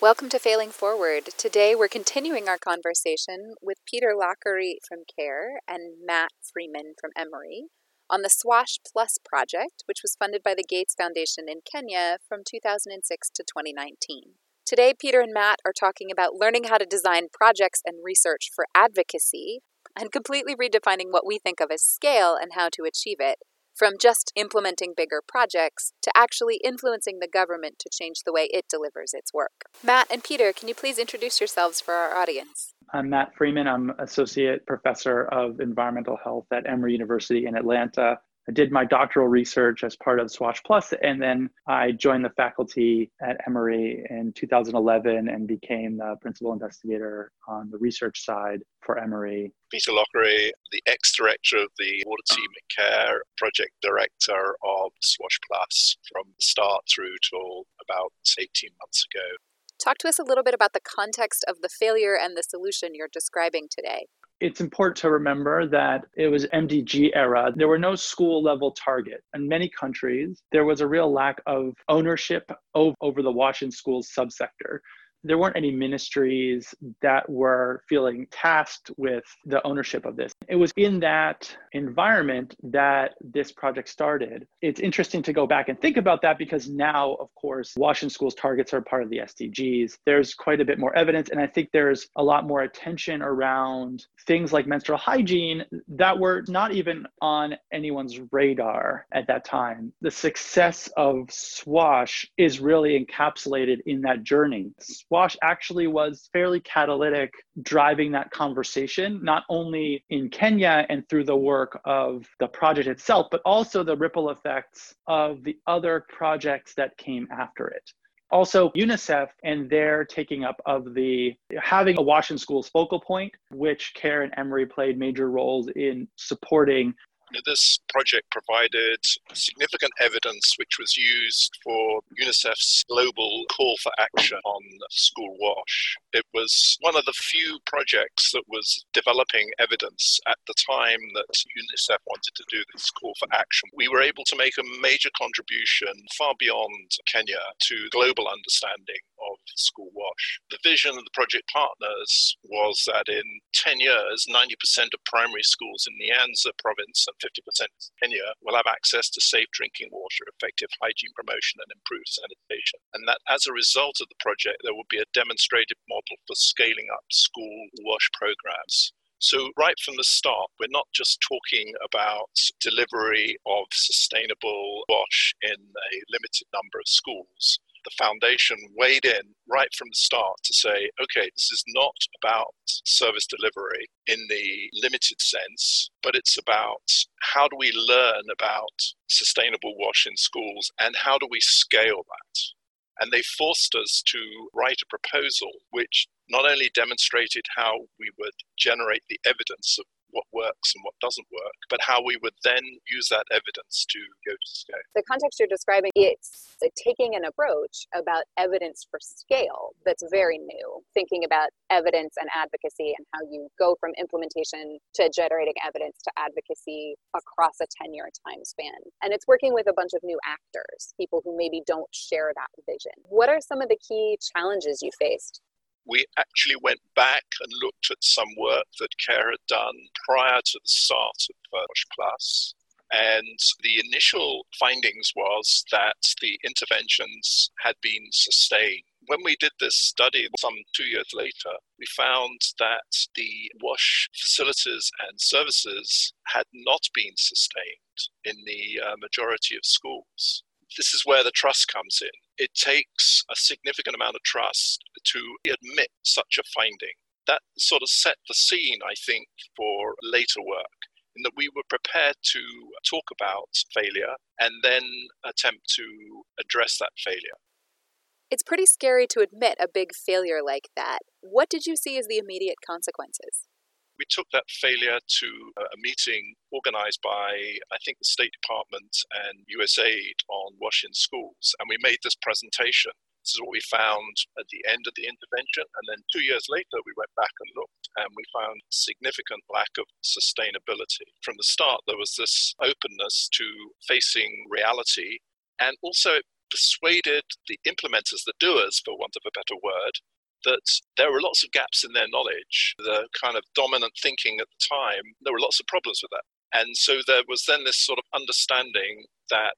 Welcome to Failing Forward. Today we're continuing our conversation with Peter Lochery from CARE and Matt Freeman from Emory on the SWASH Plus project, which was funded by the Gates Foundation in Kenya from 2006 to 2019. Today, Peter and Matt are talking about learning how to design projects and research for advocacy and completely redefining what we think of as scale and how to achieve it from just implementing bigger projects to actually influencing the government to change the way it delivers its work. Matt and Peter, can you please introduce yourselves for our audience? I'm Matt Freeman. I'm Associate Professor of Environmental Health at Emory University in Atlanta. I did my doctoral research as part of SWASH Plus, and then I joined the faculty at Emory in 2011 and became the principal investigator on the research side for Emory. Peter Lochery, the ex-director of the water team at CARE, project director of SWASH Plus from the start through till about 18 months ago. Talk to us a little bit about the context of the failure and the solution you're describing today it's important to remember that it was MDG era. There were no school level target. In many countries, there was a real lack of ownership over the WASH in schools subsector there weren't any ministries that were feeling tasked with the ownership of this. It was in that environment that this project started. It's interesting to go back and think about that because now, of course, WASH in Schools targets are part of the SDGs. There's quite a bit more evidence, and I think there's a lot more attention around things like menstrual hygiene that were not even on anyone's radar at that time. The success of SWASH is really encapsulated in that journey. SWASH actually was fairly catalytic driving that conversation, not only in Kenya and through the work of the project itself, but also the ripple effects of the other projects that came after it. Also unicef and their taking up of the having a WASH in schools focal point which care and emory played major roles in supporting this project provided significant evidence which was used for UNICEF's global call for action on school wash. It was one of the few projects that was developing evidence at the time that UNICEF wanted to do this call for action. We were able to make a major contribution far beyond Kenya to global understanding of school wash. The vision of the project partners was that in 10 years, 90% of primary schools in Nyanza province and 50% in Kenya will have access to safe drinking water, effective hygiene promotion, and improved sanitation. And that as a result of the project, there will be a demonstrated model for scaling up school wash programs. So, right from the start, we're not just talking about delivery of sustainable wash in a limited number of schools the foundation weighed in right from the start to say, okay, this is not about service delivery in the limited sense, but it's about how do we learn about sustainable wash in schools and how do we scale that? And they forced us to write a proposal which not only demonstrated how we would generate the evidence of what works and what doesn't work, but how we would then use that evidence to go to scale. The context you're describing, it's taking an approach about evidence for scale that's very new, thinking about evidence and advocacy and how you go from implementation to generating evidence to advocacy across a 10 year time span. And it's working with a bunch of new actors, people who maybe don't share that vision. What are some of the key challenges you faced? We actually went back and looked at some work that CARE had done prior to the start of WASH Plus. And the initial findings was that the interventions had been sustained. When we did this study some two years later, we found that the WASH facilities and services had not been sustained in the uh, majority of schools this is where the trust comes in. It takes a significant amount of trust to admit such a finding. That sort of set the scene, I think, for later work, in that we were prepared to talk about failure and then attempt to address that failure. It's pretty scary to admit a big failure like that. What did you see as the immediate consequences? We took that failure to uh, a meeting organized by, I think, the State Department and USAID on WASH in schools. And we made this presentation. This is what we found at the end of the intervention. And then two years later, we went back and looked and we found significant lack of sustainability. From the start, there was this openness to facing reality. And also, it persuaded the implementers, the doers, for want of a better word, that there were lots of gaps in their knowledge, the kind of dominant thinking at the time, there were lots of problems with that. And so there was then this sort of understanding that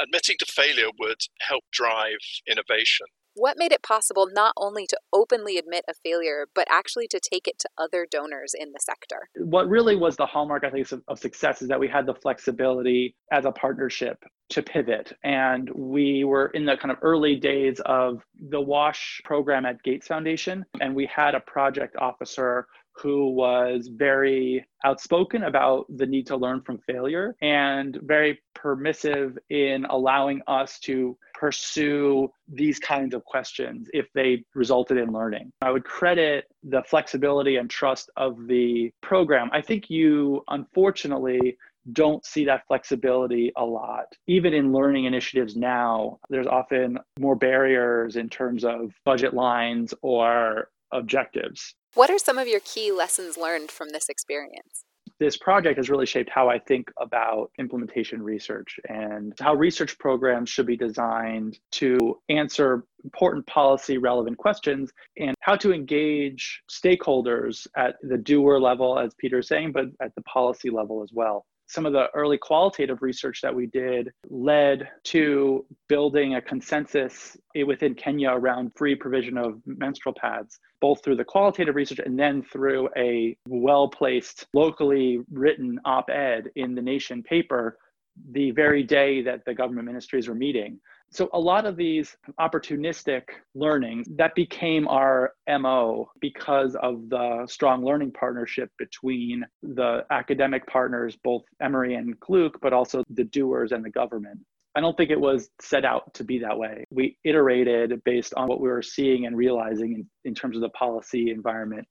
admitting to failure would help drive innovation. What made it possible not only to openly admit a failure, but actually to take it to other donors in the sector? What really was the hallmark, I think, of, success is that we had the flexibility as a partnership to pivot. And we were in the kind of early days of the WASH program at Gates Foundation, and we had a project officer who was very outspoken about the need to learn from failure and very permissive in allowing us to pursue these kinds of questions if they resulted in learning. I would credit the flexibility and trust of the program. I think you, unfortunately, don't see that flexibility a lot. Even in learning initiatives now, there's often more barriers in terms of budget lines or objectives. What are some of your key lessons learned from this experience? This project has really shaped how I think about implementation research and how research programs should be designed to answer important policy relevant questions and how to engage stakeholders at the doer level, as Peter is saying, but at the policy level as well some of the early qualitative research that we did led to building a consensus within Kenya around free provision of menstrual pads, both through the qualitative research and then through a well placed, locally written op ed in the Nation paper the very day that the government ministries were meeting. So a lot of these opportunistic learning that became our MO because of the strong learning partnership between the academic partners, both Emory and GLUK, but also the doers and the government. I don't think it was set out to be that way. We iterated based on what we were seeing and realizing in, in terms of the policy environment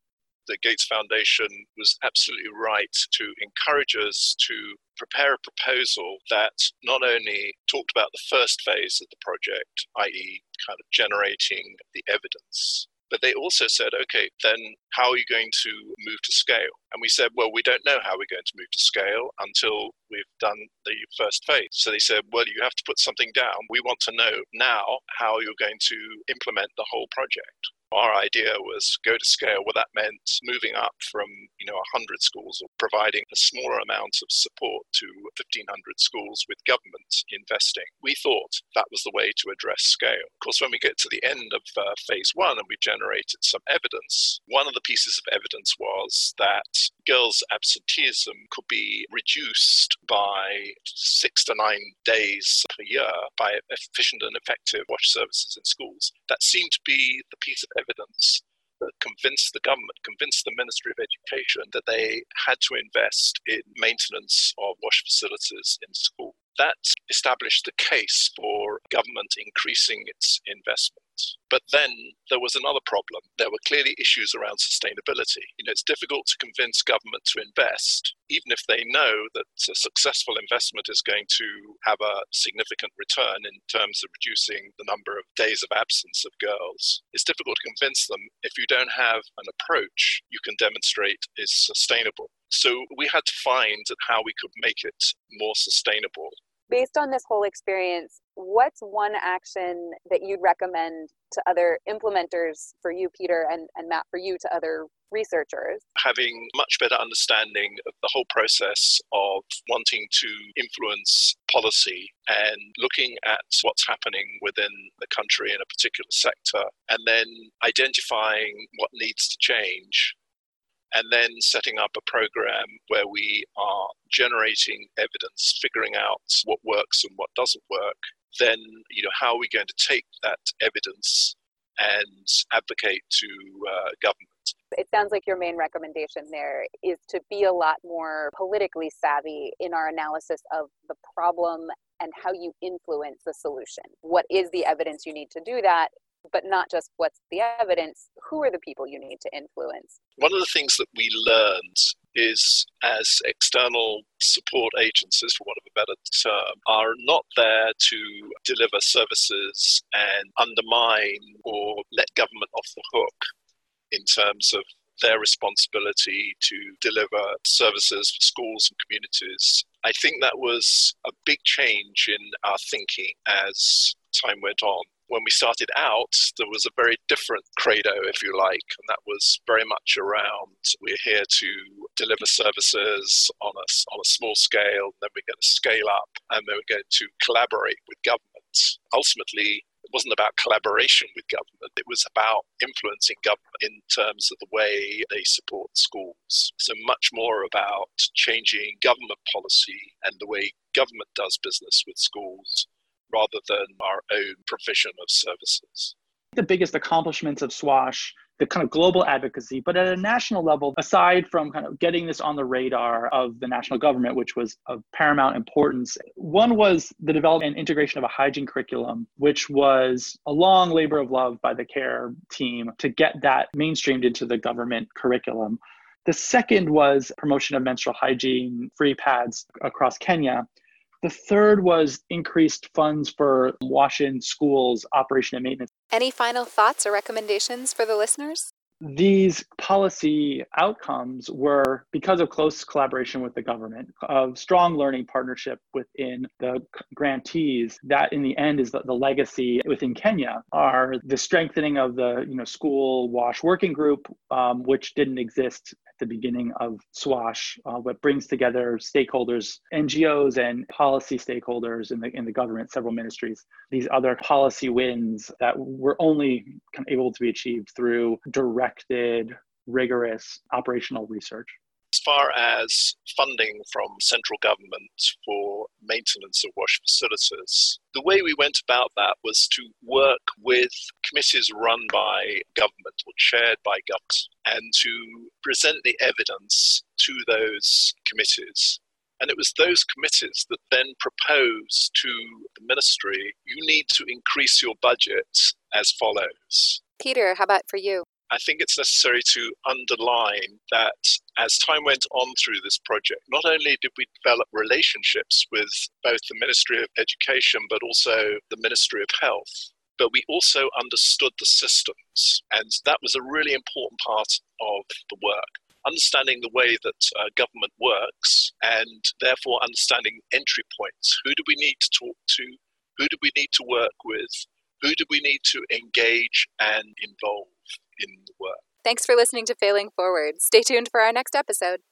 the Gates Foundation was absolutely right to encourage us to prepare a proposal that not only talked about the first phase of the project, i.e., kind of generating the evidence, but they also said, okay, then how are you going to move to scale? And we said, well, we don't know how we're going to move to scale until we've done the first phase. So they said, well, you have to put something down. We want to know now how you're going to implement the whole project our idea was go to scale. Well, that meant moving up from you know 100 schools or providing a smaller amount of support to 1,500 schools with government investing. We thought that was the way to address scale. Of course, when we get to the end of uh, phase one and we generated some evidence, one of the pieces of evidence was that girls' absenteeism could be reduced by six to nine days per year by efficient and effective WASH services in schools. That seemed to be the piece of evidence that convinced the government, convinced the Ministry of Education that they had to invest in maintenance of WASH facilities in school. That established the case for government increasing its investment. But then there was another problem. There were clearly issues around sustainability. You know, it's difficult to convince government to invest, even if they know that a successful investment is going to have a significant return in terms of reducing the number of days of absence of girls. It's difficult to convince them if you don't have an approach you can demonstrate is sustainable. So we had to find how we could make it more sustainable based on this whole experience, what's one action that you'd recommend to other implementers for you, Peter, and, and Matt, for you to other researchers? Having much better understanding of the whole process of wanting to influence policy and looking at what's happening within the country in a particular sector, and then identifying what needs to change and then setting up a program where we are generating evidence, figuring out what works and what doesn't work, then you know how are we going to take that evidence and advocate to uh, government? It sounds like your main recommendation there is to be a lot more politically savvy in our analysis of the problem and how you influence the solution. What is the evidence you need to do that? But not just what's the evidence, who are the people you need to influence? One of the things that we learned is as external support agencies, for want of a better term, are not there to deliver services and undermine or let government off the hook in terms of their responsibility to deliver services for schools and communities. I think that was a big change in our thinking as time went on. When we started out, there was a very different credo, if you like, and that was very much around we're here to deliver services on a, on a small scale, then we're going to scale up, and then we're going to collaborate with governments. Ultimately, it wasn't about collaboration with government, it was about influencing government in terms of the way they support schools. So, much more about changing government policy and the way government does business with schools rather than our own provision of services. The biggest accomplishments of SWASH the kind of global advocacy, but at a national level, aside from kind of getting this on the radar of the national government, which was of paramount importance, one was the development and integration of a hygiene curriculum, which was a long labor of love by the CARE team to get that mainstreamed into the government curriculum. The second was promotion of menstrual hygiene free pads across Kenya. The third was increased funds for WASH in schools operation and maintenance. Any final thoughts or recommendations for the listeners? These policy outcomes were because of close collaboration with the government, of strong learning partnership within the grantees. That, in the end, is the, the legacy within Kenya. Are the strengthening of the you know school wash working group, um, which didn't exist at the beginning of SWASH, uh, brings together stakeholders, NGOs, and policy stakeholders in the in the government, several ministries. These other policy wins that were only able to be achieved through directed, rigorous operational research As far as funding from central government for maintenance of wash facilities, the way we went about that was to work with committees run by government or chaired by government and to present the evidence to those committees. And it was those committees that then proposed to the ministry you need to increase your budget as follows. Peter, how about for you? I think it's necessary to underline that as time went on through this project, not only did we develop relationships with both the Ministry of Education but also the Ministry of Health, but we also understood the systems. And that was a really important part of the work. Understanding the way that uh, government works and therefore understanding entry points. Who do we need to talk to? Who do we need to work with? Who do we need to engage and involve? In the work. Thanks for listening to Failing Forward. Stay tuned for our next episode.